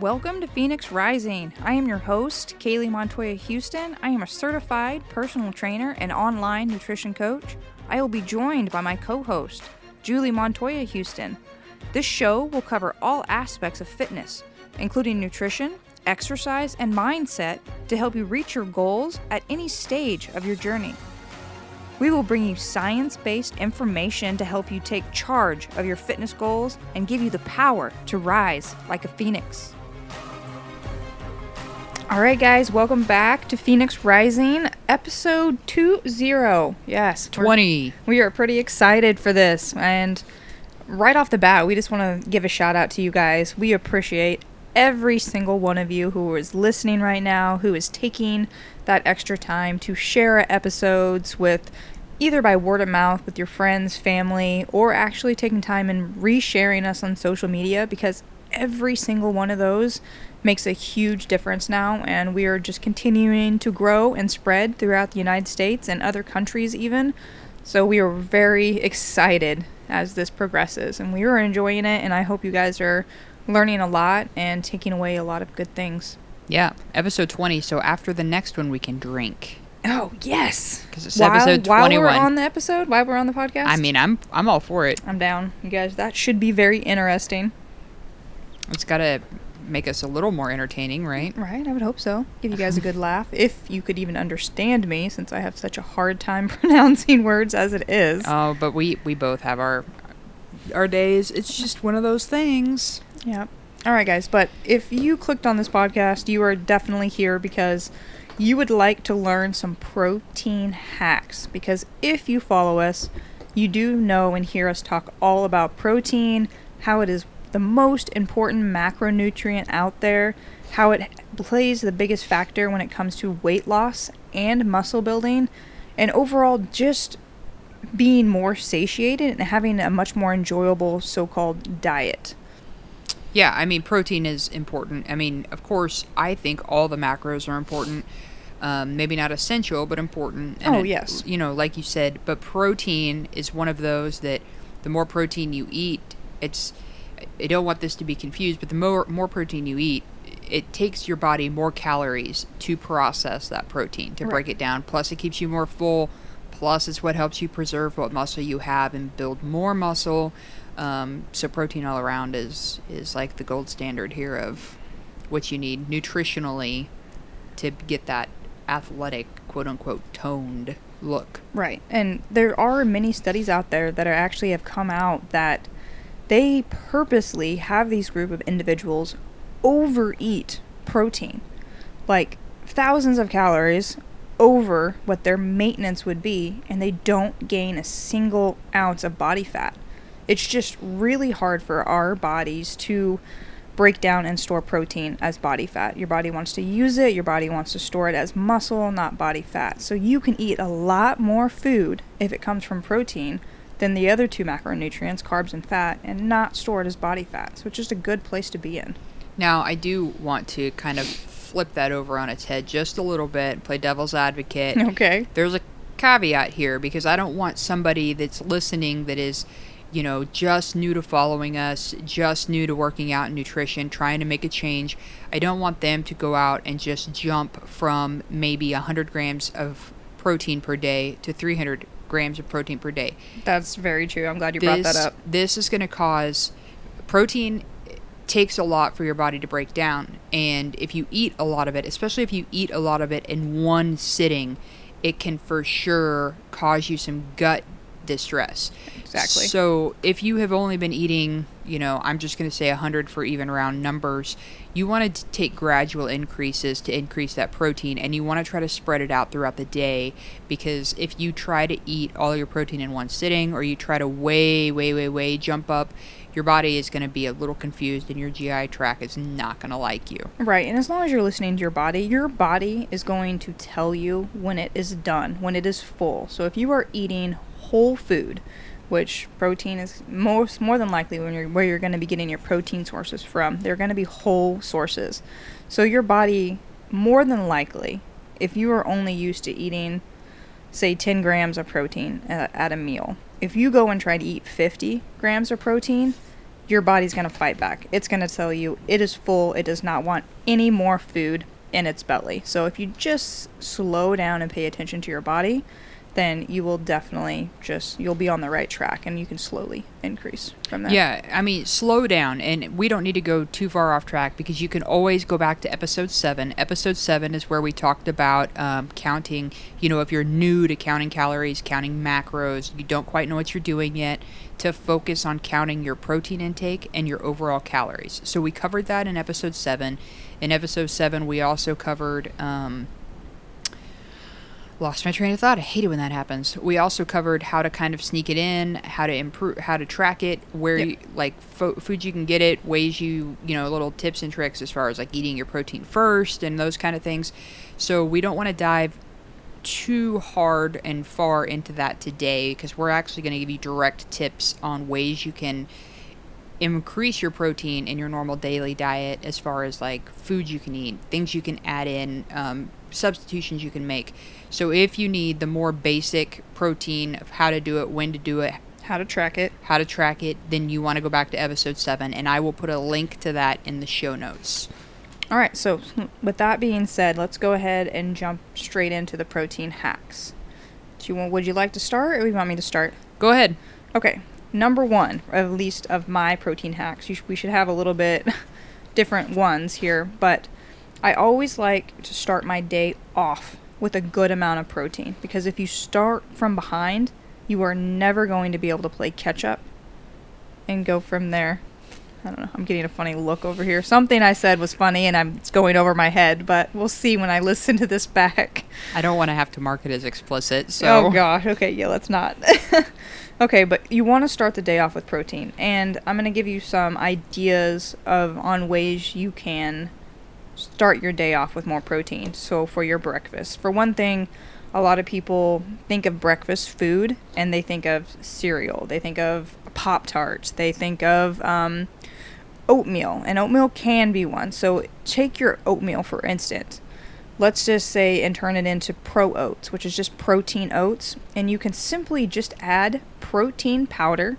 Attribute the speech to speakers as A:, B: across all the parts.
A: Welcome to Phoenix Rising. I am your host, Kaylee Montoya Houston. I am a certified personal trainer and online nutrition coach. I will be joined by my co host, Julie Montoya Houston. This show will cover all aspects of fitness, including nutrition, exercise, and mindset to help you reach your goals at any stage of your journey. We will bring you science based information to help you take charge of your fitness goals and give you the power to rise like a phoenix. All right, guys, welcome back to Phoenix Rising, episode 20. Yes,
B: 20.
A: we are pretty excited for this. And right off the bat, we just want to give a shout out to you guys. We appreciate every single one of you who is listening right now, who is taking that extra time to share episodes with either by word of mouth with your friends, family, or actually taking time and resharing us on social media because every single one of those makes a huge difference now and we are just continuing to grow and spread throughout the United States and other countries even. So we are very excited as this progresses and we are enjoying it and I hope you guys are learning a lot and taking away a lot of good things.
B: Yeah, episode 20. So after the next one, we can drink.
A: Oh, yes.
B: 'Cause it's
A: while,
B: episode
A: while we're on the episode, while we're on the podcast.
B: I mean, I'm I'm all for it.
A: I'm down. You guys, that should be very interesting.
B: It's got to make us a little more entertaining, right?
A: Right, I would hope so. Give you guys a good laugh. If you could even understand me, since I have such a hard time pronouncing words as it is.
B: Oh, but we we both have our our days. It's just one of those things.
A: Yeah. All right, guys. But if you clicked on this podcast, you are definitely here because you would like to learn some protein hacks. Because if you follow us, you do know and hear us talk all about protein, how it is the most important macronutrient out there, how it plays the biggest factor when it comes to weight loss and muscle building, and overall just being more satiated and having a much more enjoyable so called diet.
B: Yeah, I mean, protein is important. I mean, of course, I think all the macros are important. Um, maybe not essential, but important.
A: Oh,
B: it-
A: yes.
B: You know, like you said, but protein is one of those that the more protein you eat, it's. I don't want this to be confused, but the more more protein you eat, it takes your body more calories to process that protein to break it down. Plus, it keeps you more full. Plus, it's what helps you preserve what muscle you have and build more muscle. Um, so, protein all around is is like the gold standard here of what you need nutritionally to get that athletic, quote unquote, toned look.
A: Right. And there are many studies out there that are actually have come out that they purposely have these group of individuals overeat protein. Like thousands of calories over what their maintenance would be and they don't gain a single ounce of body fat. It's just really hard for our bodies to break down and store protein as body fat. Your body wants to use it, your body wants to store it as muscle, not body fat. So you can eat a lot more food if it comes from protein than the other two macronutrients, carbs and fat, and not store it as body fat. So it's just a good place to be in.
B: Now, I do want to kind of flip that over on its head just a little bit, play devil's advocate.
A: Okay.
B: There's a caveat here because I don't want somebody that's listening that is, you know, just new to following us, just new to working out in nutrition, trying to make a change. I don't want them to go out and just jump from maybe 100 grams of protein per day to 300 grams of protein per day.
A: That's very true. I'm glad you brought that up.
B: This is going to cause protein takes a lot for your body to break down. And if you eat a lot of it, especially if you eat a lot of it in one sitting, it can for sure cause you some gut distress.
A: Exactly.
B: So if you have only been eating, you know, I'm just going to say 100 for even round numbers, you want to take gradual increases to increase that protein and you want to try to spread it out throughout the day because if you try to eat all your protein in one sitting or you try to way, way, way, way jump up, your body is going to be a little confused and your GI tract is not going to like you.
A: Right, and as long as you're listening to your body, your body is going to tell you when it is done, when it is full. So if you are eating whole food, which protein is most more than likely when you're where you're going to be getting your protein sources from, they're going to be whole sources. So your body more than likely, if you are only used to eating say 10 grams of protein at, at a meal, if you go and try to eat 50 grams of protein, your body's going to fight back. It's going to tell you it is full. It does not want any more food in its belly. So if you just slow down and pay attention to your body, then you will definitely just you'll be on the right track and you can slowly increase from there.
B: Yeah, I mean, slow down, and we don't need to go too far off track because you can always go back to episode seven. Episode seven is where we talked about um, counting. You know, if you're new to counting calories, counting macros, you don't quite know what you're doing yet, to focus on counting your protein intake and your overall calories. So we covered that in episode seven. In episode seven, we also covered. Um, lost my train of thought. I hate it when that happens. We also covered how to kind of sneak it in, how to improve, how to track it, where
A: Yep.
B: you, like fo- foods you can get it, ways you you know little tips and tricks as far as like eating your protein first and those kind of things. So we don't want to dive too hard and far into that today because we're actually going to give you direct tips on ways you can increase your protein in your normal daily diet as far as like foods you can eat, things you can add in, um, substitutions you can make. So if you need the more basic protein of how to do it, when to do it,
A: How to track it.
B: how to track it, then you want to go back to episode 7 and I will put a link to that in the show notes.
A: All right, so with that being said, let's go ahead and jump straight into the protein hacks. Do you want, would you like to start or do you want me to start?
B: Go ahead.
A: Okay, number one, at least of my protein hacks. You sh- we should have a little bit different ones here, but I always like to start my day off with a good amount of protein because if you start from behind, you are never going to be able to play catch up and go from there. I don't know. I'm getting a funny look over here. Something I said was funny and I'm it's going over my head, but we'll see when I listen to this back.
B: I don't want to have to mark it as explicit, so
A: Oh gosh. Okay, yeah, let's not. okay, but you want to start the day off with protein, and I'm going to give you some ideas of on ways you can start your day off with more protein. So for your breakfast, for one thing, a lot of people think of breakfast food and they think of cereal. They think of Pop Tarts. They think of um, oatmeal, and oatmeal can be one. So take your oatmeal for instance let's just say and turn it into pro oats which is just protein oats and you can simply just add protein powder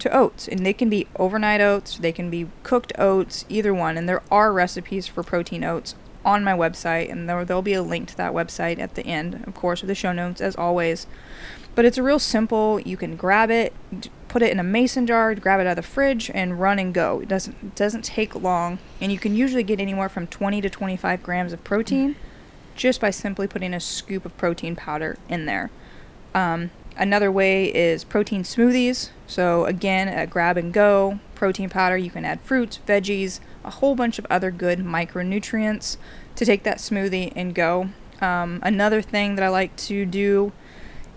A: to oats and they can be overnight oats they can be cooked oats either one and there are recipes for protein oats on my website and there, there'll be a link to that website at the end of course with the show notes as always. But it's a real simple. You can grab it put it in a mason jar grab it out of the fridge and run and go. It doesn't it doesn't take long and you can usually get anywhere from 20 to 25 grams of protein just by simply putting a scoop of protein powder in there. Um, another way is protein smoothies so again a grab and go protein powder you can add fruits veggies a whole bunch of other good micronutrients to take that smoothie and go um, another thing that i like to do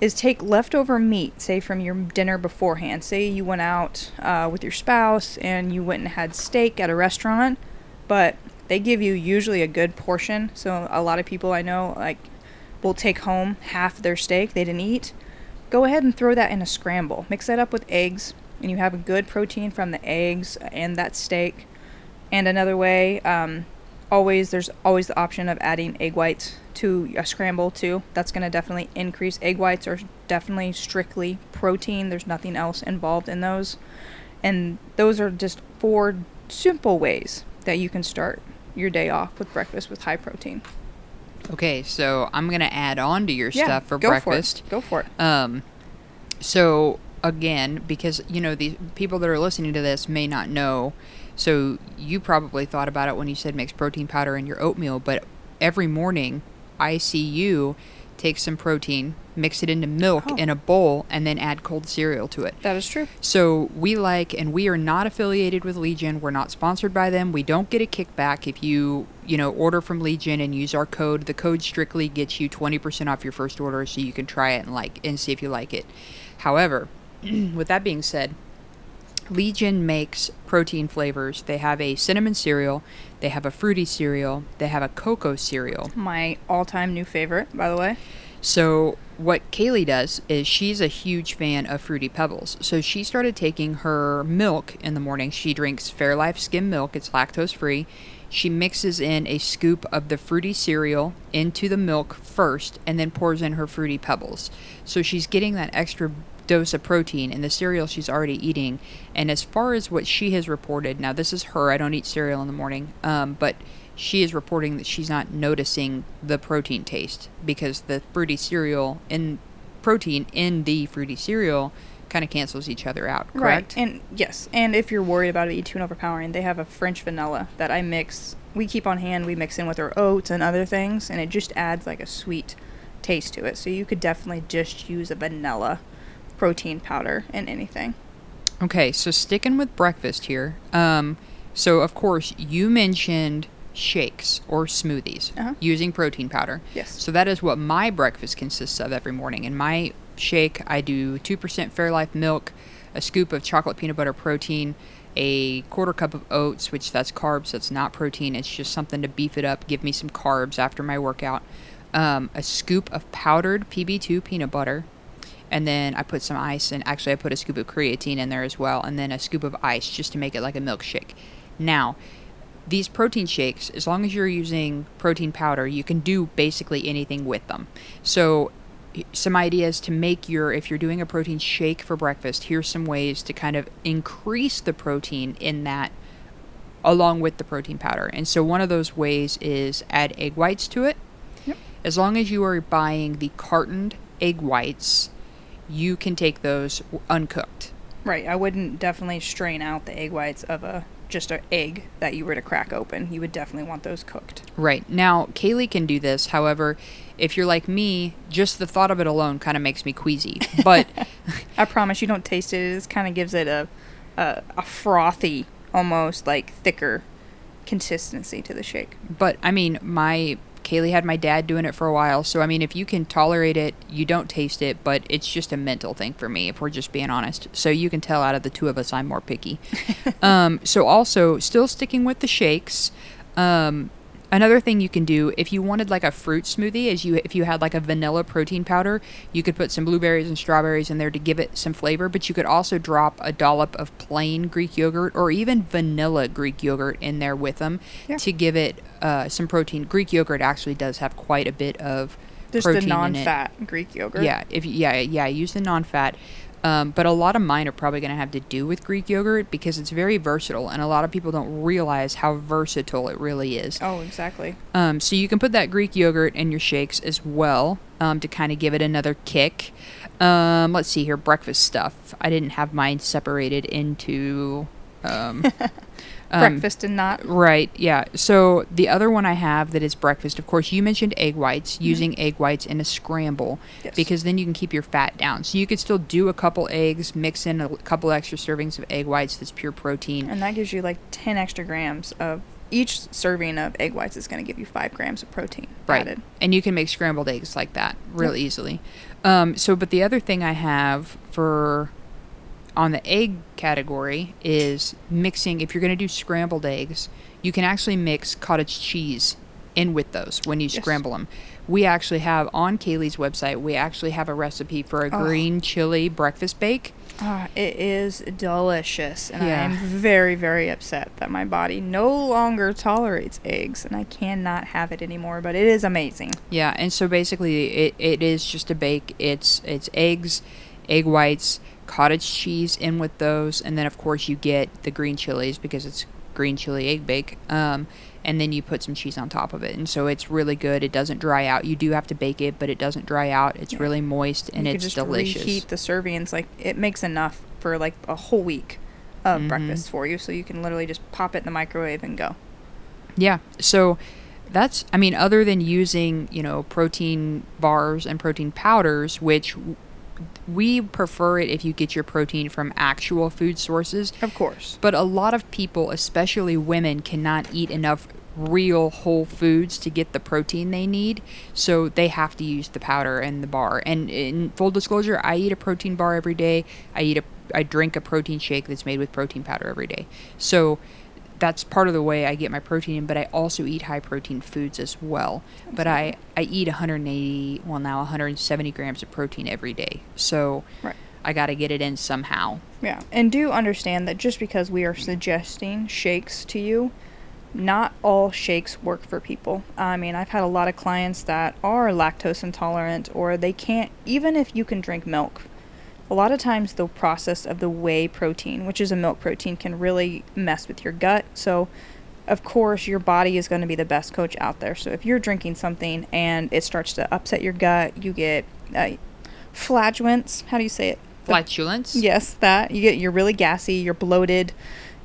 A: is take leftover meat, say from your dinner beforehand. Say you went out uh, with your spouse and you went and had steak at a restaurant, but they give you usually a good portion. So a lot of people I know like will take home half their steak they didn't eat. Go ahead and throw that in a scramble. Mix that up with eggs, and you have a good protein from the eggs and that steak. And another way, um, always there's always the option of adding egg whites to a scramble too. That's going to definitely increase. Egg whites are definitely strictly protein. There's nothing else involved in those. And those are just four simple ways that you can start your day off with breakfast with high protein.
B: Okay, so I'm gonna add on to your stuff for
A: go
B: breakfast.
A: For it. Go for it.
B: Um, so again, because you know the people that are listening to this may not know, so you probably thought about it when you said mix protein powder in your oatmeal. But every morning, I see you take some protein, mix it into milk
A: Oh.
B: in a bowl, and then add cold cereal to it.
A: That is true.
B: So we like, and we are not affiliated with Legion. We're not sponsored by them. We don't get a kickback if you, you know, order from Legion and use our code. The code strictly gets you 20% off your first order, so you can try it and like and see if you like it. However, with that being said, Legion makes protein flavors. They have a cinnamon cereal, they have a fruity cereal, they have a cocoa cereal.
A: My all-time new favorite, by the way.
B: So what Kaylee does is she's a huge fan of Fruity Pebbles. So she started taking her milk in the morning. She drinks Fairlife skim milk. It's lactose free. She mixes in a scoop of the fruity cereal into the milk first and then pours in her fruity pebbles. So she's getting that extra dose of protein in the cereal she's already eating. And as far as what she has reported, now this is her, I don't eat cereal in the morning, um, but she is reporting that she's not noticing the protein taste because the fruity cereal and protein in the fruity cereal kind of cancels each other out, correct?
A: Right. And yes, and if you're worried about it being too overpowering, they have a French vanilla that I mix. We keep on hand. We mix in with our oats and other things, and it just adds like a sweet taste to it. So you could definitely just use a vanilla protein powder in anything.
B: Okay, so sticking with breakfast here. Um, so of course you mentioned shakes or smoothies
A: Uh-huh.
B: using protein powder.
A: Yes.
B: So that is what my breakfast consists of every morning. In my shake, I do 2% Fairlife milk, a scoop of chocolate peanut butter protein, a quarter cup of oats, which that's carbs, that's not protein. It's just something to beef it up, give me some carbs after my workout. Um, a scoop of powdered PB2 peanut butter, and then I put some ice, and actually I put a scoop of creatine in there as well, and then a scoop of ice just to make it like a milkshake. Now, these protein shakes, as long as you're using protein powder, you can do basically anything with them. So, some ideas to make your, if you're doing a protein shake for breakfast, here's some ways to kind of increase the protein in that along with the protein powder. And so, one of those ways is add egg whites to it.
A: Yep.
B: As long as you are buying the cartoned egg whites, you can take those uncooked.
A: Right. I wouldn't definitely strain out the egg whites of a just an egg that you were to crack open. You would definitely want those cooked.
B: Right. Now, Kaylee can do this. However, if you're like me, just the thought of it alone kind of makes me queasy. But
A: I promise you don't taste it. It just kind of gives it a, a a frothy, almost like thicker consistency to the shake.
B: but I mean, my Kaylee had my dad doing it for a while, so I mean, if you can tolerate it, you don't taste it, but it's just a mental thing for me if we're just being honest. So you can tell out of the two of us I'm more picky. um, so also, still sticking with the shakes, um, Another thing you can do if you wanted like a fruit smoothie is you if you had like a vanilla protein powder, you could put some blueberries and strawberries in there to give it some flavor, but you could also drop a dollop of plain Greek yogurt or even vanilla Greek yogurt in there with them
A: Yeah.
B: to give it uh, some protein. Greek yogurt actually does have quite a bit of
A: Just
B: protein
A: the
B: in it.
A: non-fat Greek yogurt.
B: Yeah, if you- yeah yeah use the non-fat. Um, but a lot of mine are probably going to have to do with Greek yogurt because it's very versatile, and a lot of people don't realize how versatile it really is.
A: Oh, exactly.
B: Um, so you can put that Greek yogurt in your shakes as well um, to kind of give it another kick. Um, let's see here, breakfast stuff. I didn't have mine separated into. Um,
A: Breakfast and not.
B: Right, yeah. So the other one I have that is breakfast, of course, you mentioned egg whites,
A: Mm-hmm.
B: using egg whites in a scramble
A: Yes.
B: because then you can keep your fat down. So you could still do a couple eggs, mix in a couple extra servings of egg whites that's pure protein.
A: And that gives you like 10 extra grams of each serving of egg whites is going to give you 5 grams of protein
B: Right.
A: added.
B: And you can make scrambled eggs like that real
A: Yep.
B: easily. Um, so, but the other thing I have for on the egg category is mixing. If you're going to do scrambled eggs, you can actually mix cottage cheese in with those when you
A: Yes.
B: scramble them. We actually have on Kaylee's website, we actually have a recipe for a
A: Oh.
B: green chili breakfast bake.
A: Ah, it is delicious. And
B: Yeah.
A: I'm very, very upset that my body no longer tolerates eggs and I cannot have it anymore. But it is amazing.
B: Yeah, and so basically it, it is just a bake. It's it's eggs, egg whites, cottage cheese in with those, and then of course you get the green chilies because it's green chili egg bake. Um, and then you put some cheese on top of it, and so it's really good. It doesn't dry out. You do have to bake it, but it doesn't dry out. It's
A: Yeah.
B: really moist and
A: you
B: it's
A: just
B: delicious.
A: reheat the servings. Like it makes enough for like a whole week of
B: Mhm.
A: breakfast for you. So you can literally just pop it in the microwave and go.
B: Yeah. So that's I mean other than using, you know, protein bars and protein powders, which we prefer it if you get your protein from actual food sources,
A: Of course.
B: but a lot of people, especially women, cannot eat enough real whole foods to get the protein they need, so they have to use the powder and the bar. And in full disclosure, I eat a protein bar every day. I eat a I drink a protein shake that's made with protein powder every day. So that's part of the way I get my protein in, but I also eat high protein foods as well. But I, I eat 180, well now 170 grams of protein every day. So
A: Right.
B: I got to get it in somehow.
A: Yeah, and do understand that just because we are suggesting shakes to you, not all shakes work for people. I mean, I've had a lot of clients that are lactose intolerant or they can't, even if you can drink milk. A lot of times the process of the whey protein, which is a milk protein, can really mess with your gut. So, of course, your body is going to be the best coach out there. So, if you're drinking something and it starts to upset your gut, you get uh, flatulence. How do you say it?
B: Flatulence.
A: Yes, that you get. You're really gassy. You're bloated.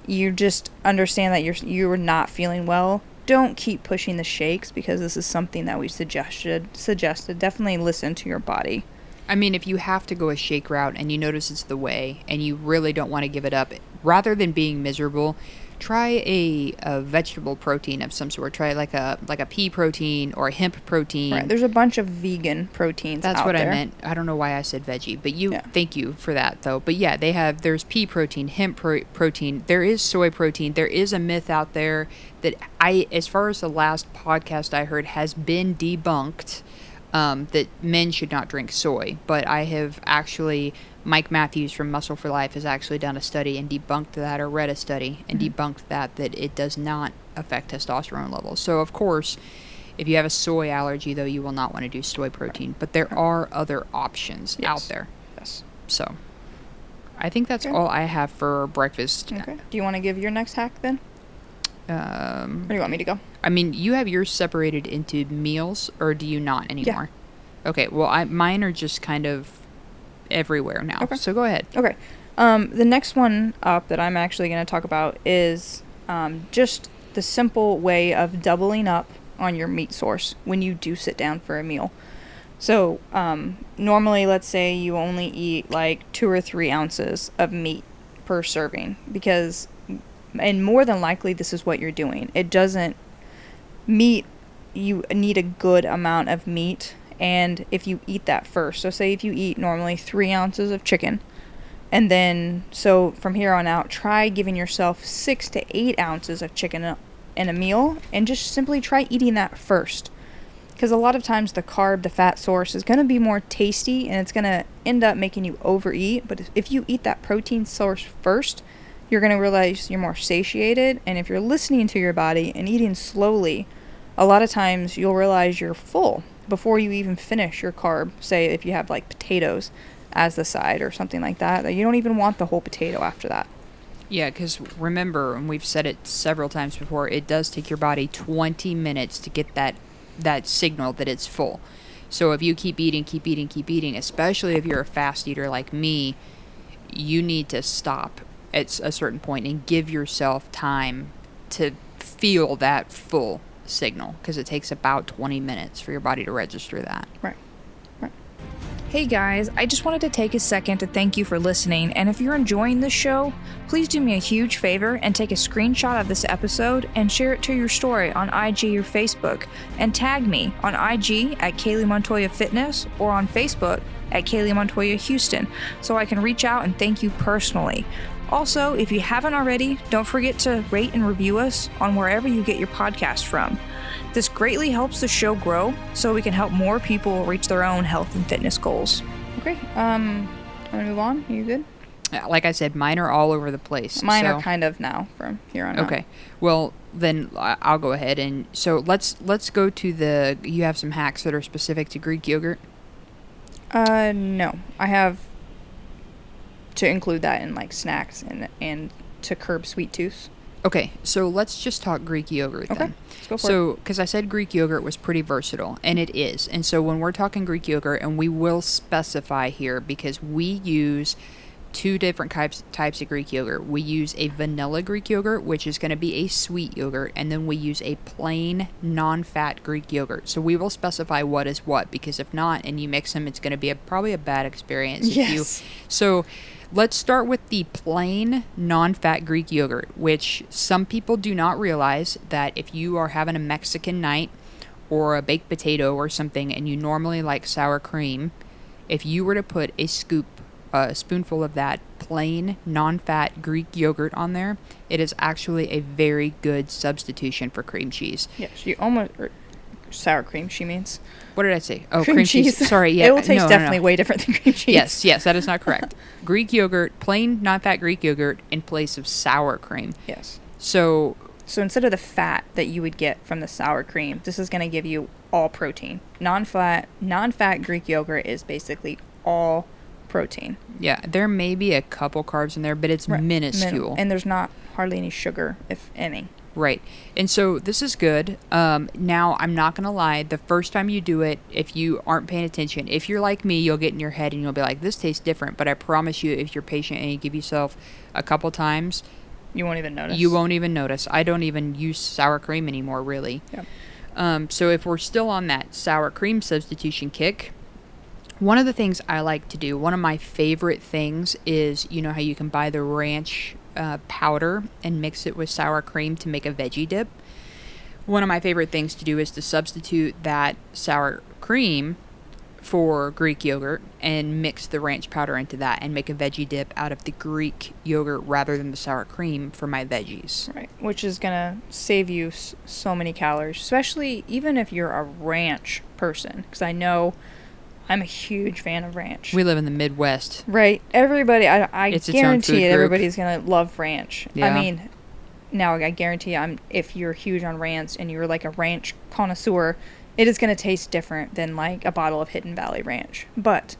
A: You just understand that you're you're not feeling well. Don't keep pushing the shakes because this is something that we suggested. Suggested. Definitely listen to your body.
B: I mean, if you have to go a shake route and you notice it's the whey and you really don't want to give it up, rather than being miserable, try a, a vegetable protein of some sort. Try like a like a pea protein or a hemp protein.
A: Right. There's a bunch of vegan proteins.
B: That's what
A: there.
B: I meant. I don't know why I said veggie, but you
A: Yeah.
B: thank you for that though. But yeah, they have there's pea protein, hemp pro- protein, there is soy protein. There is a myth out there that I as far as the last podcast I heard has been debunked um, that men should not drink soy, but I have actually Mike Matthews from Muscle for Life has actually done a study and debunked that or read a study and
A: Mm-hmm.
B: debunked that that it does not affect testosterone levels. So of course, if you have a soy allergy though, you will not want to do soy protein, but there are other options out there.
A: Yes.
B: So I think that's
A: Okay.
B: all I have for breakfast.
A: Okay. Do you want to give your next hack then?
B: Um,
A: Or do you want me to go?
B: I mean, you have yours separated into meals, or do you not anymore? Yeah. Okay. Well, I mine are just kind of everywhere now.
A: Okay.
B: So go ahead.
A: Okay. Um, the next one up that I'm actually going to talk about is um, just the simple way of doubling up on your meat source when you do sit down for a meal. So, um, normally, let's say you only eat like two or three ounces of meat per serving because, and more than likely, this is what you're doing. It doesn't, meat, you need a good amount of meat. And if you eat that first, so say if you eat normally three ounces of chicken, and then, so from here on out, try giving yourself six to eight ounces of chicken in a meal and just simply try eating that first. Because a lot of times the carb, the fat source, is going to be more tasty and it's going to end up making you overeat. But if- if you eat that protein source first, you're going to realize you're more satiated. And if you're listening to your body and eating slowly, a lot of times you'll realize you're full before you even finish your carb. Say if you have like potatoes as the side or something like that, that you don't even want the whole potato after that.
B: Yeah, because remember, and we've said it several times before, it does take your body 20 minutes to get that that signal that it's full. So if you keep eating, keep eating, keep eating, especially if you're a fast eater like me, you need to stop at a certain point and give yourself time to feel that full signal because it takes about 20 minutes for your body to register that.
A: Right. Right.
C: Hey guys, I just wanted to take a second to thank you for listening. And if you're enjoying this show, please do me a huge favor and take a screenshot of this episode and share it to your story on IG or Facebook. And tag me on IG at Kaylee Montoya Fitness or on Facebook at Kaylee Montoya Houston so I can reach out and thank you personally. Also, if you haven't already, don't forget to rate and review us on wherever you get your podcast from. This greatly helps the show grow so we can help more people reach their own health and fitness goals.
A: Okay. Um, I'm gonna move on. Are you good?
B: Uh, Like I said, mine are all over the place.
A: Mine
B: so-
A: are kind of now from here on out.
B: Okay. Well, then I'll go ahead and so let's let's go to the. You have some hacks that are specific to Greek yogurt.
A: Uh, no. I have to include that in like snacks and and to curb sweet tooth.
B: Okay, so let's just talk Greek yogurt
A: Okay.
B: then.
A: Let's go for
B: So, because I said Greek yogurt was pretty versatile, and it is. And so, when we're talking Greek yogurt, and we will specify here because we use two different types types of Greek yogurt. We use a vanilla Greek yogurt, which is going to be a sweet yogurt, and then we use a plain non-fat Greek yogurt. So we will specify what is what because if not, and you mix them, it's going to be a, probably a bad experience. if you-
A: Yes.
B: so let's start with the plain non-fat Greek yogurt, which some people do not realize that if you are having a Mexican night or a baked potato or something and you normally like sour cream, if you were to put a scoop a spoonful of that plain non-fat Greek yogurt on there, it is actually a very good substitution for cream cheese.
A: Yes, you almost sour cream. She means
B: What did I say? Oh,
A: cream, cheese.
B: Sorry, yeah.
A: it will taste
B: no, no, no.
A: definitely way different than cream cheese.
B: Yes, yes, that is not correct. Greek yogurt, plain non-fat Greek yogurt in place of sour cream.
A: Yes.
B: So
A: So instead of the fat that you would get from the sour cream, this is going to give you all protein. Non-fat, non-fat Greek yogurt is basically all protein.
B: Yeah, there may be a couple carbs in there, but it's
A: Right,
B: minuscule.
A: Minim- And there's not hardly any sugar, if any.
B: Right. And so this is good. Um, now, I'm not going to lie. The first time you do it, if you aren't paying attention, if you're like me, you'll get in your head and you'll be like, this tastes different. But I promise you, if you're patient and you give yourself a couple times,
A: You won't even notice.
B: you won't even notice. I don't even use sour cream anymore, really.
A: Yep.
B: Um, so if we're still on that sour cream substitution kick, one of the things I like to do, one of my favorite things is, you know how you can buy the ranch uh, powder and mix it with sour cream to make a veggie dip. One of my favorite things to do is to substitute that sour cream for Greek yogurt and mix the ranch powder into that and make a veggie dip out of the Greek yogurt rather than the sour cream for my veggies.
A: Right, which is gonna save you so many calories, especially even if you're a ranch person, because I know I'm a huge fan of ranch.
B: We live in the Midwest.
A: right, everybody, I, I
B: It's
A: guarantee it, everybody's gonna love ranch. I mean, now I guarantee I'm if you're huge on ranch and you're like a ranch connoisseur, it is gonna taste different than like a bottle of Hidden Valley Ranch, but.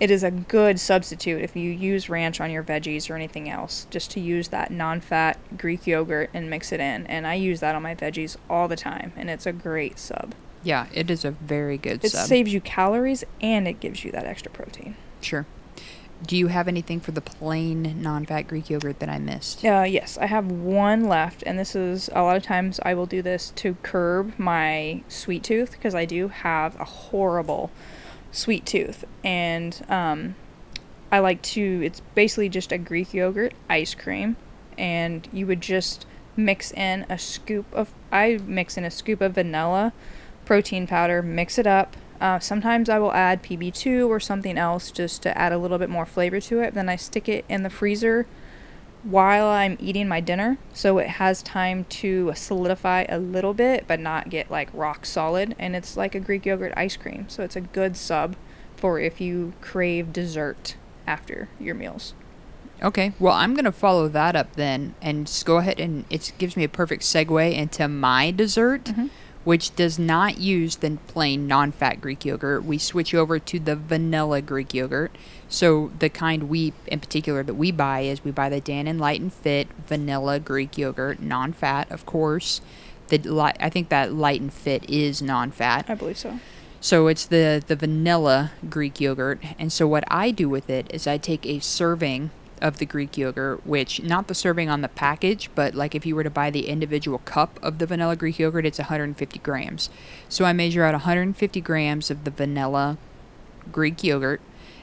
A: It is a good substitute if you use ranch on your veggies or anything else, just to use that non fat Greek yogurt and mix it in. And I use that on my veggies all the time, and it's a great sub.
B: Yeah, it is a very good
A: It
B: sub.
A: saves you calories and it gives you that extra protein.
B: Sure. Do you have anything for the plain non-fat Greek yogurt that I missed?
A: Uh, yes, I have one left, and this is a lot of times I will do this to curb my sweet tooth because I do have a horrible sweet tooth, and um, I like to. It's basically just a Greek yogurt ice cream, and you would just mix in a scoop of. I mix in a scoop of vanilla protein powder, mix it up. Uh, sometimes I will add PB2 or something else just to add a little bit more flavor to it. Then I stick it in the freezer while I'm eating my dinner, so it has time to solidify a little bit, but not get like rock solid. And it's like a Greek yogurt ice cream, so it's a good sub for if you crave dessert after your meals.
B: Okay, well, I'm going to follow that up then and just go ahead and it gives me a perfect segue into my dessert,
A: Mhm.
B: Which does not use the plain non fat Greek yogurt. We switch over to the vanilla Greek yogurt. So, the kind we, in particular, that we buy is we buy the Dannon Light and Fit vanilla Greek yogurt, non fat, of course. The li- I think that Light and Fit is non fat.
A: I believe so.
B: So it's the the vanilla Greek yogurt, and so what I do with it is I take a serving of the Greek yogurt, which not the serving on the package, but like if you were to buy the individual cup of the vanilla Greek yogurt, it's 150 grams. So I measure out 150 grams of the vanilla Greek yogurt,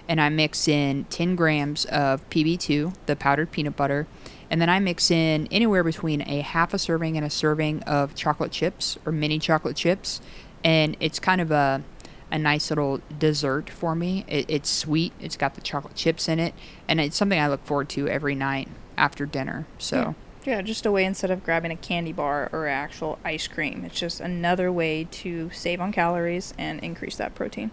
B: and I mix in 10 grams of PB2, the powdered peanut butter, and then I mix in anywhere between a half a serving and a serving of chocolate chips or mini chocolate chips, and it's kind of a a nice little dessert for me. It, it's sweet. It's got the chocolate chips in it, and it's something I look forward to every night after dinner. So
A: Yeah, just a way instead of grabbing a candy bar or actual ice cream. It's just another way to save on calories and increase that protein.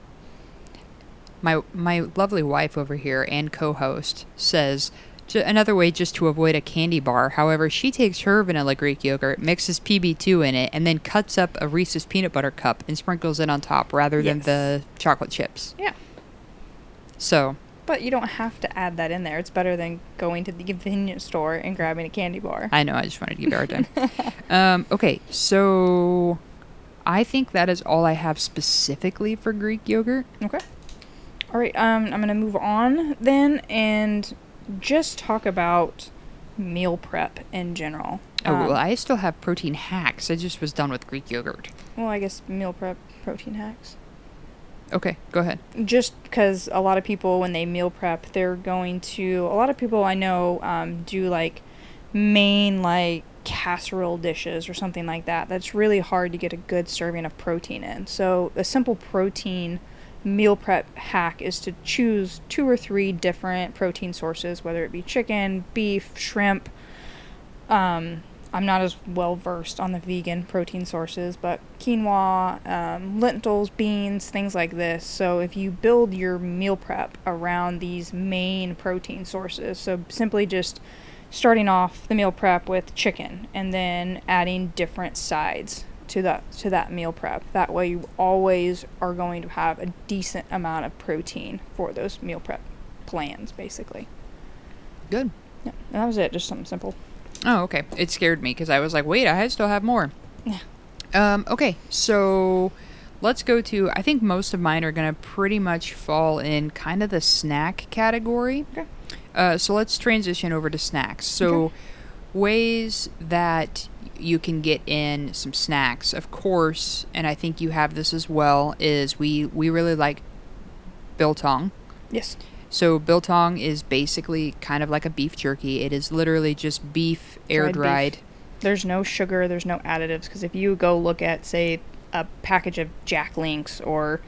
B: my my lovely wife over here and co-host says another way just to avoid a candy bar. However, she takes her vanilla Greek yogurt, mixes PB2 in it, and then cuts up a Reese's peanut butter cup and sprinkles it on top rather than
A: Yes.
B: the chocolate chips.
A: Yeah.
B: So,
A: But you don't have to add that in there. It's better than going to the convenience store and grabbing a candy bar.
B: I know, I just wanted to give you a hard time. um, okay, so I think that is all I have specifically for Greek yogurt.
A: Okay. All right. Um, I'm gonna move on then and just talk about meal prep in general.
B: Oh,
A: Um,
B: well, I still have protein hacks. I just was done with Greek yogurt.
A: well, I guess meal prep protein hacks.
B: Okay, go ahead.
A: just because a lot of people when they meal prep they're going to a lot of people i know um, do like main like casserole dishes or something like that that's really hard to get a good serving of protein in so a simple protein meal prep hack is to choose two or three different protein sources whether it be chicken beef shrimp um, I'm not as well versed on the vegan protein sources, but quinoa, um, lentils, beans, things like this. So if you build your meal prep around these main protein sources, so simply just starting off the meal prep with chicken and then adding different sides to that to that meal prep. That way you always are going to have a decent amount of protein for those meal prep plans, basically.
B: Good.
A: Yeah, that was it. Just something simple.
B: Oh, okay. It scared me because I was like, wait, I still have more.
A: Yeah.
B: Um, okay, so let's go to. I think most of mine are going to pretty much fall in kind of the snack category.
A: Okay.
B: Uh, so let's transition over to snacks. So,
A: Okay.
B: ways that you can get in some snacks, of course, and I think you have this as well, is we, we really like biltong.
A: Yes.
B: So biltong is basically kind of like a beef jerky. It is literally just beef air
A: Dried. There's no sugar. There's no additives. Because if you go look at, say, a package of Jack Links or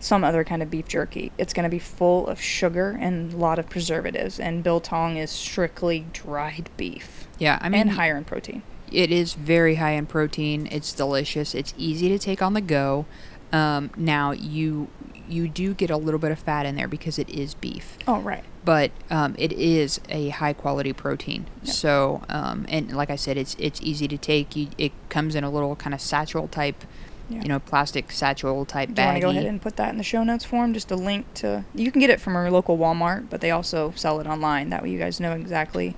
A: some other kind of beef jerky, it's going to be full of sugar and a lot of preservatives. And biltong is strictly dried beef
B: Yeah, I mean,
A: and higher in protein.
B: It is very high in protein. It's delicious. It's easy to take on the go. Um, now you you do get a little bit of fat in there because it is beef,
A: Oh, right.
B: but um, it is a high quality protein.
A: Yep.
B: So um, and like I said, it's it's easy to take. You, it comes in a little kind of satchel type,
A: Yeah.
B: you know, plastic satchel type
A: Do you want to go ahead and put that in the show notes form? Just a link to. You can get it from our local Walmart, but they also sell it online. That way you guys know exactly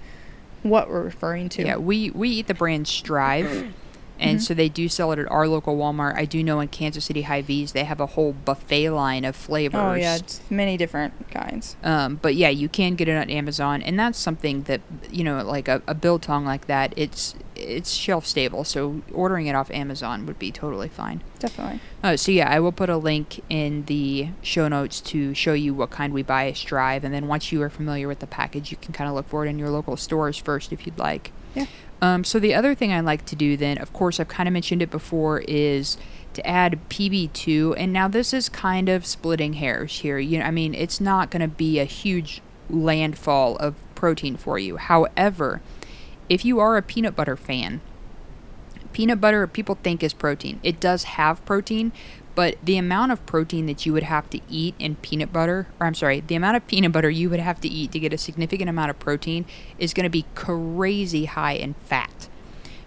A: what we're referring to.
B: Yeah, we we eat the brand Strive, and
A: Mhm.
B: so they do sell it at our local Walmart. I do know in Kansas City Hy-Vee's they have a whole buffet line of flavors.
A: Oh, yeah. It's many different kinds.
B: Um, but yeah, you can get it on Amazon, and that's something that you know, like a, a biltong like that. It's it's shelf stable, so ordering it off Amazon would be totally fine.
A: Definitely.
B: Uh, so yeah, I will put a link in the show notes to show you what kind we buy at Drive, and then once you are familiar with the package, you can kind of look for it in your local stores first if you'd like.
A: Yeah.
B: Um, so the other thing I like to do then, of course, I've kind of mentioned it before, is to add PB2. And now this is kind of splitting hairs here. You know, I mean, it's not going to be a huge landfall of protein for you. However, if you are a peanut butter fan, peanut butter people think is protein. It does have protein, but the amount of protein that you would have to eat in peanut butter, or I'm sorry, the amount of peanut butter you would have to eat to get a significant amount of protein is going to be crazy high in fat.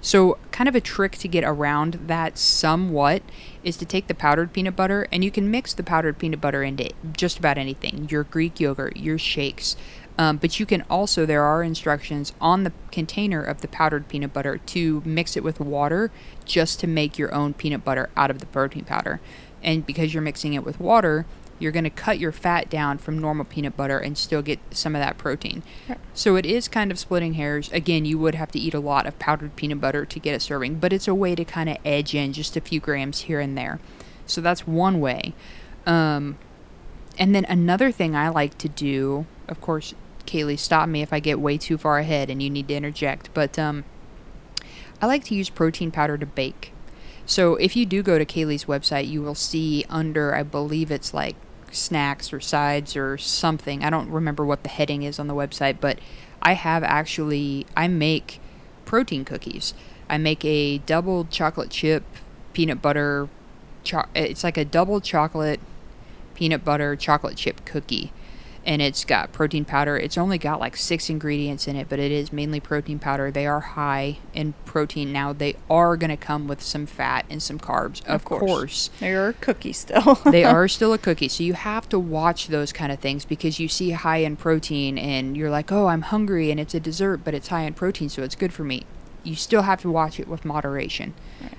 B: So, kind of a trick to get around that somewhat is to take the powdered peanut butter and you can mix the powdered peanut butter into just about anything your Greek yogurt, your shakes. Um, but you can also, there are instructions on the container of the powdered peanut butter to mix it with water just to make your own peanut butter out of the protein powder. And because you're mixing it with water, you're going to cut your fat down from normal peanut butter and still get some of that protein.
A: Right.
B: So it is kind of splitting hairs. Again, you would have to eat a lot of powdered peanut butter to get a serving, but it's a way to kind of edge in just a few grams here and there. So that's one way. Um, and then another thing I like to do, of course, Kaylee, stop me if I get way too far ahead and you need to interject, but um, I like to use protein powder to bake. So if you do go to Kaylee's website, you will see under, I believe it's like snacks or sides or something. I don't remember what the heading is on the website, but I have actually, I make protein cookies. I make a double chocolate chip peanut butter, cho- it's like a double chocolate peanut butter chocolate chip cookie and it's got protein powder. It's only got like six ingredients in it, but it is mainly protein powder. They are high in protein. Now they are going to come with some fat and some carbs, of,
A: Of course.
B: course.
A: They're cookies still.
B: they are still a cookie, so you have to watch those kind of things because you see high in protein and you're like, "Oh, I'm hungry," and it's a dessert, but it's high in protein, so it's good for me. You still have to watch it with moderation.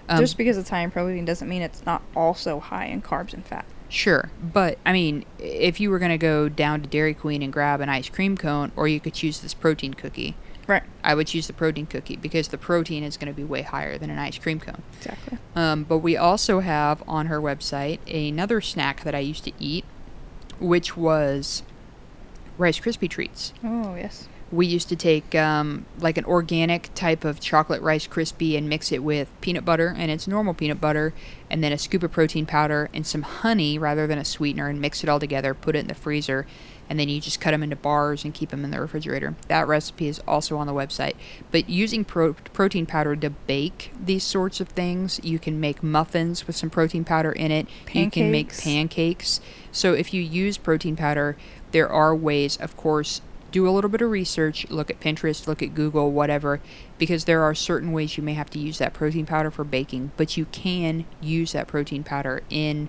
B: Um,
A: Just because it's high in protein doesn't mean it's not also high in carbs and fat.
B: Sure, but I mean, if you were going to go down to Dairy Queen and grab an ice cream cone, or you could choose this protein cookie,
A: Right.
B: I would choose the protein cookie because the protein is going to be way higher than an ice cream cone.
A: Exactly.
B: Um, but we also have on her website another snack that I used to eat, which was Rice Krispie treats.
A: Oh yes.
B: We used to take um, like an organic type of chocolate Rice Krispie and mix it with peanut butter, and it's normal peanut butter, and then a scoop of protein powder and some honey rather than a sweetener, and mix it all together, put it in the freezer, and then you just cut them into bars and keep them in the refrigerator. That recipe is also on the website. But using pro- protein powder to bake these sorts of things, you can make muffins with some protein powder in it. You can make
A: Pancakes.
B: pancakes. So if you use protein powder, there are ways, of course, do a little bit of research, look at Pinterest, look at Google, whatever, because there are certain ways you may have to use that protein powder for baking, but you can use that protein powder in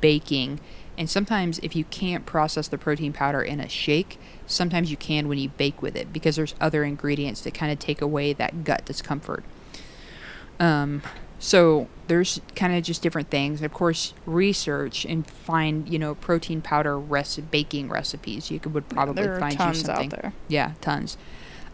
B: baking And sometimes, if you can't process the protein powder in a shake, sometimes you can when you bake with it because there's other ingredients that kind of take away that gut discomfort. Um, so there's kind of just different things. Of course, research and find you know protein powder rec- baking recipes. You could would probably
A: there are
B: find
A: tons
B: you something.
A: out there.
B: Yeah, tons.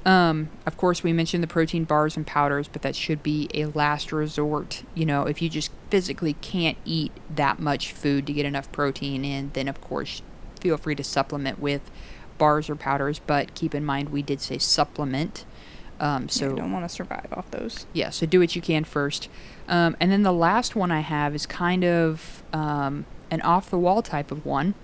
B: Um, of course, we mentioned the protein bars and powders, but that should be a last resort. You know, if you just physically can't eat that much food to get enough protein in, then of course, feel free to supplement with bars or powders. But keep in mind, we did say supplement. Um,
A: So you don't want to survive off those.
B: yeah, so do what you can first. Um, and then the last one I have is kind of um, an off the wall type of one,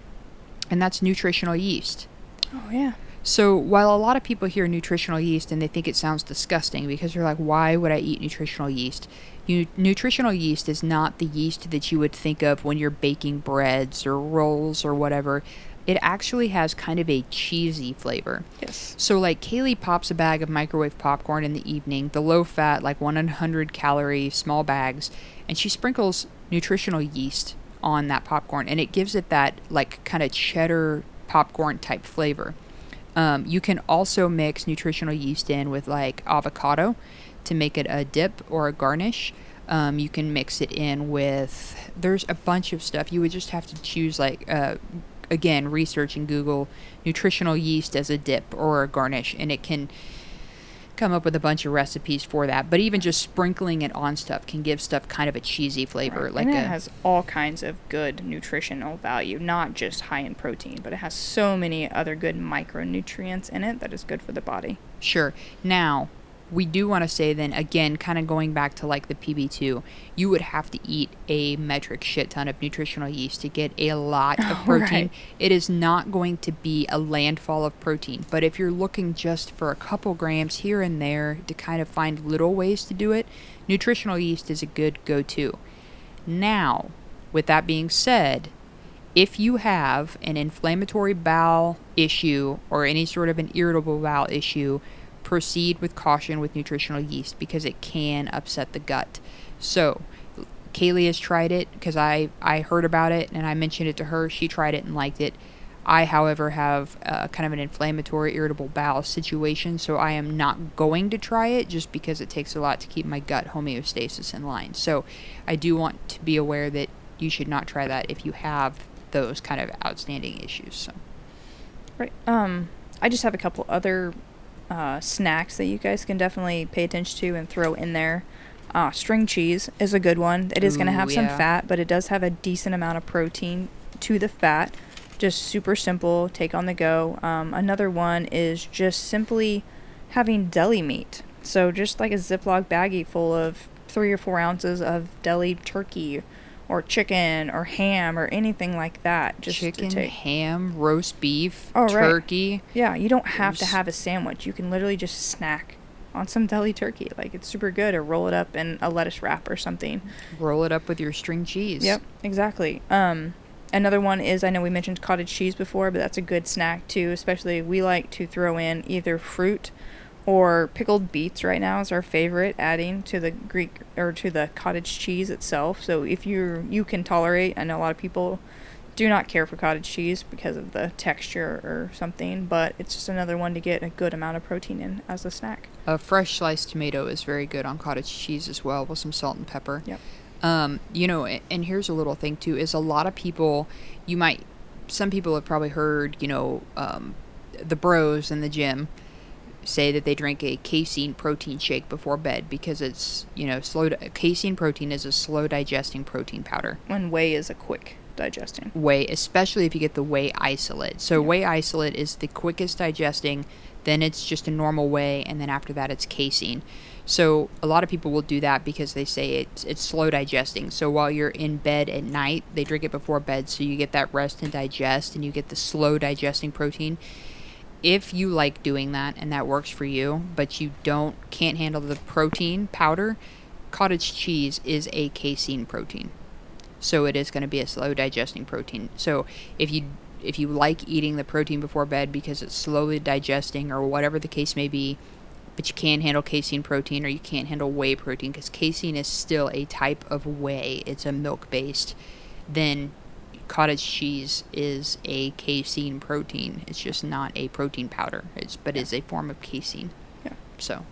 B: and that's nutritional yeast.
A: Oh yeah.
B: So while a lot of people hear nutritional yeast and they think it sounds disgusting because they're like, why would I eat nutritional yeast? You, nutritional yeast is not the yeast that you would think of when you're baking breads or rolls or whatever. It actually has kind of a cheesy flavor.
A: Yes.
B: So like Kaylee pops a bag of microwave popcorn in the evening, the low fat, like 100 calorie small bags, and she sprinkles nutritional yeast on that popcorn, and it gives it that like kind of cheddar popcorn type flavor. Um, you can also mix nutritional yeast in with like avocado to make it a dip or a garnish. Um, you can mix it in with there's a bunch of stuff. You would just have to choose like uh, again research and Google nutritional yeast as a dip or a garnish, and it can come up with a bunch of recipes for that. But even just sprinkling it on stuff can give stuff kind of a cheesy flavor,
A: Right.
B: like
A: and
B: a
A: it has all kinds of good nutritional value, not just high in protein, but it has so many other good micronutrients in it that is good for the body.
B: Sure. Now, we do want to say then again, kind of going back to like the PB2, you would have to eat a metric shit ton of nutritional yeast to get a lot of protein.
A: right.
B: It is not going to be a landfall of protein, but if you're looking just for a couple grams here and there to kind of find little ways to do it, nutritional yeast is a good go-to. Now, with that being said, if you have an inflammatory bowel issue or any sort of an irritable bowel issue, proceed with caution with nutritional yeast because it can upset the gut. So, Kaylee has tried it because I, I heard about it and I mentioned it to her. She tried it and liked it. I, however, have uh, kind of an inflammatory, irritable bowel situation, so I am not going to try it just because it takes a lot to keep my gut homeostasis in line. So, I do want to be aware that you should not try that if you have those kind of outstanding issues. So,
A: Right. Um, I just have a couple other uh, snacks that you guys can definitely pay attention to and throw in there. Uh, string cheese is a good one. It is going to have some fat, but it does have a decent amount of protein to the fat. Just super simple, take on the go. Um, another one is just simply having deli meat. So just like a Ziploc baggie full of three or four ounces of deli turkey or chicken or ham or anything like that. Just
B: chicken, ham, roast beef,
A: Oh, right.
B: turkey.
A: Yeah, you don't have to have a sandwich. You can literally just snack on some deli turkey. Like it's super good or roll it up in a lettuce wrap or something.
B: Roll it up with your string cheese.
A: Yep, exactly. Um another one is I know we mentioned cottage cheese before, but that's a good snack too, especially we like to throw in either fruit or pickled beets right now is our favorite adding to the greek or to the cottage cheese itself. So if you you can tolerate, I know a lot of people do not care for cottage cheese because of the texture or something, but it's just another one to get a good amount of protein in as a snack.
B: A fresh sliced tomato is very good on cottage cheese as well with some salt and pepper.
A: Yep.
B: Um, you know, and here's a little thing too: is a lot of people, you might, some people have probably heard, you know, um, the bros in the gym say that they drink a casein protein shake before bed because it's, you know, slow. Di- casein protein is a slow digesting protein powder.
A: When whey is a quick digesting.
B: whey, especially if you get the whey isolate. So
A: Yeah.
B: whey isolate is the quickest digesting. Then it's just a normal whey, and then after that it's casein. So a lot of people will do that because they say it's it's slow digesting. So while you're in bed at night, they drink it before bed, so you get that rest and digest, and you get the slow digesting protein. If you like doing that and that works for you, but you don't can't handle the protein powder, cottage cheese is a casein protein so it is going to be a slow digesting protein. So if you if you like eating the protein before bed because it's slowly digesting or whatever the case may be, but you can't handle casein protein or you can't handle whey protein because casein is still a type of whey. It's a milk based. Then cottage cheese is a casein protein. It's just not a protein powder. It's but is a form of casein.
A: Yeah.
B: So,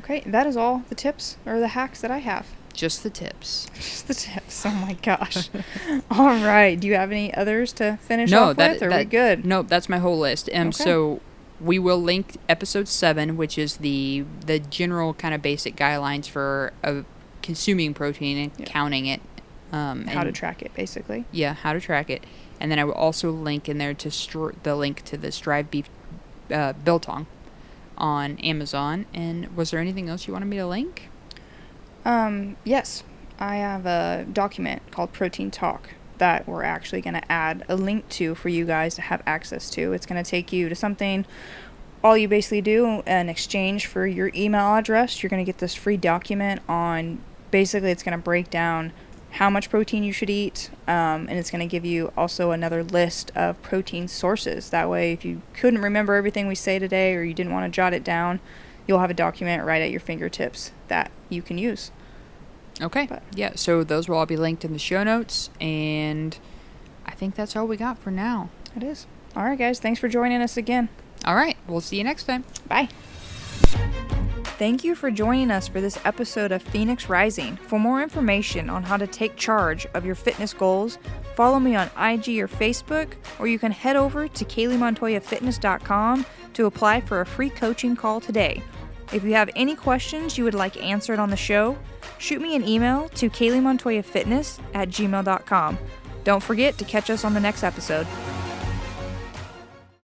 A: Okay, that is all the tips or the hacks that I have.
B: just the tips.
A: Just the tips. Oh my gosh. all right. Do you have any others to finish
B: no,
A: off
B: that,
A: with? Or are we good?
B: No, that's my whole list. Um,
A: Okay.
B: so we will link episode seven, which is the the general kind of basic guidelines for uh, consuming protein and
A: Yeah.
B: counting it. Um,
A: How to track it, basically.
B: yeah, how to track it, and then I will also link in there to str- the link to the Stryve Beef uh, Biltong on Amazon. And was there anything else you wanted me to link?
A: Um, yes, I have a document called Protein Talk that we're actually going to add a link to for you guys to have access to. It's going to take you to something. All you basically do in exchange for your email address, you're going to get this free document on. Basically, it's going to break down how much protein you should eat, um, and it's going to give you also another list of protein sources. That way, if you couldn't remember everything we say today or you didn't want to jot it down, you'll have a document right at your fingertips that you can use.
B: Okay.
A: But-
B: yeah, so those will all be linked in the show notes, and I think that's all we got for now.
A: It is. All right, guys. Thanks for joining us again.
B: All right, we'll see you next time.
A: Bye. Thank you for joining us for this episode of Phoenix Rising. For more information on how to take charge of your fitness goals, follow me on IG or Facebook, or you can head over to KayleeMontoyaFitness.com to apply for a free coaching call today. If you have any questions you would like answered on the show, shoot me an email to KayleeMontoyaFitness at gmail.com. Don't forget to catch us on the next episode.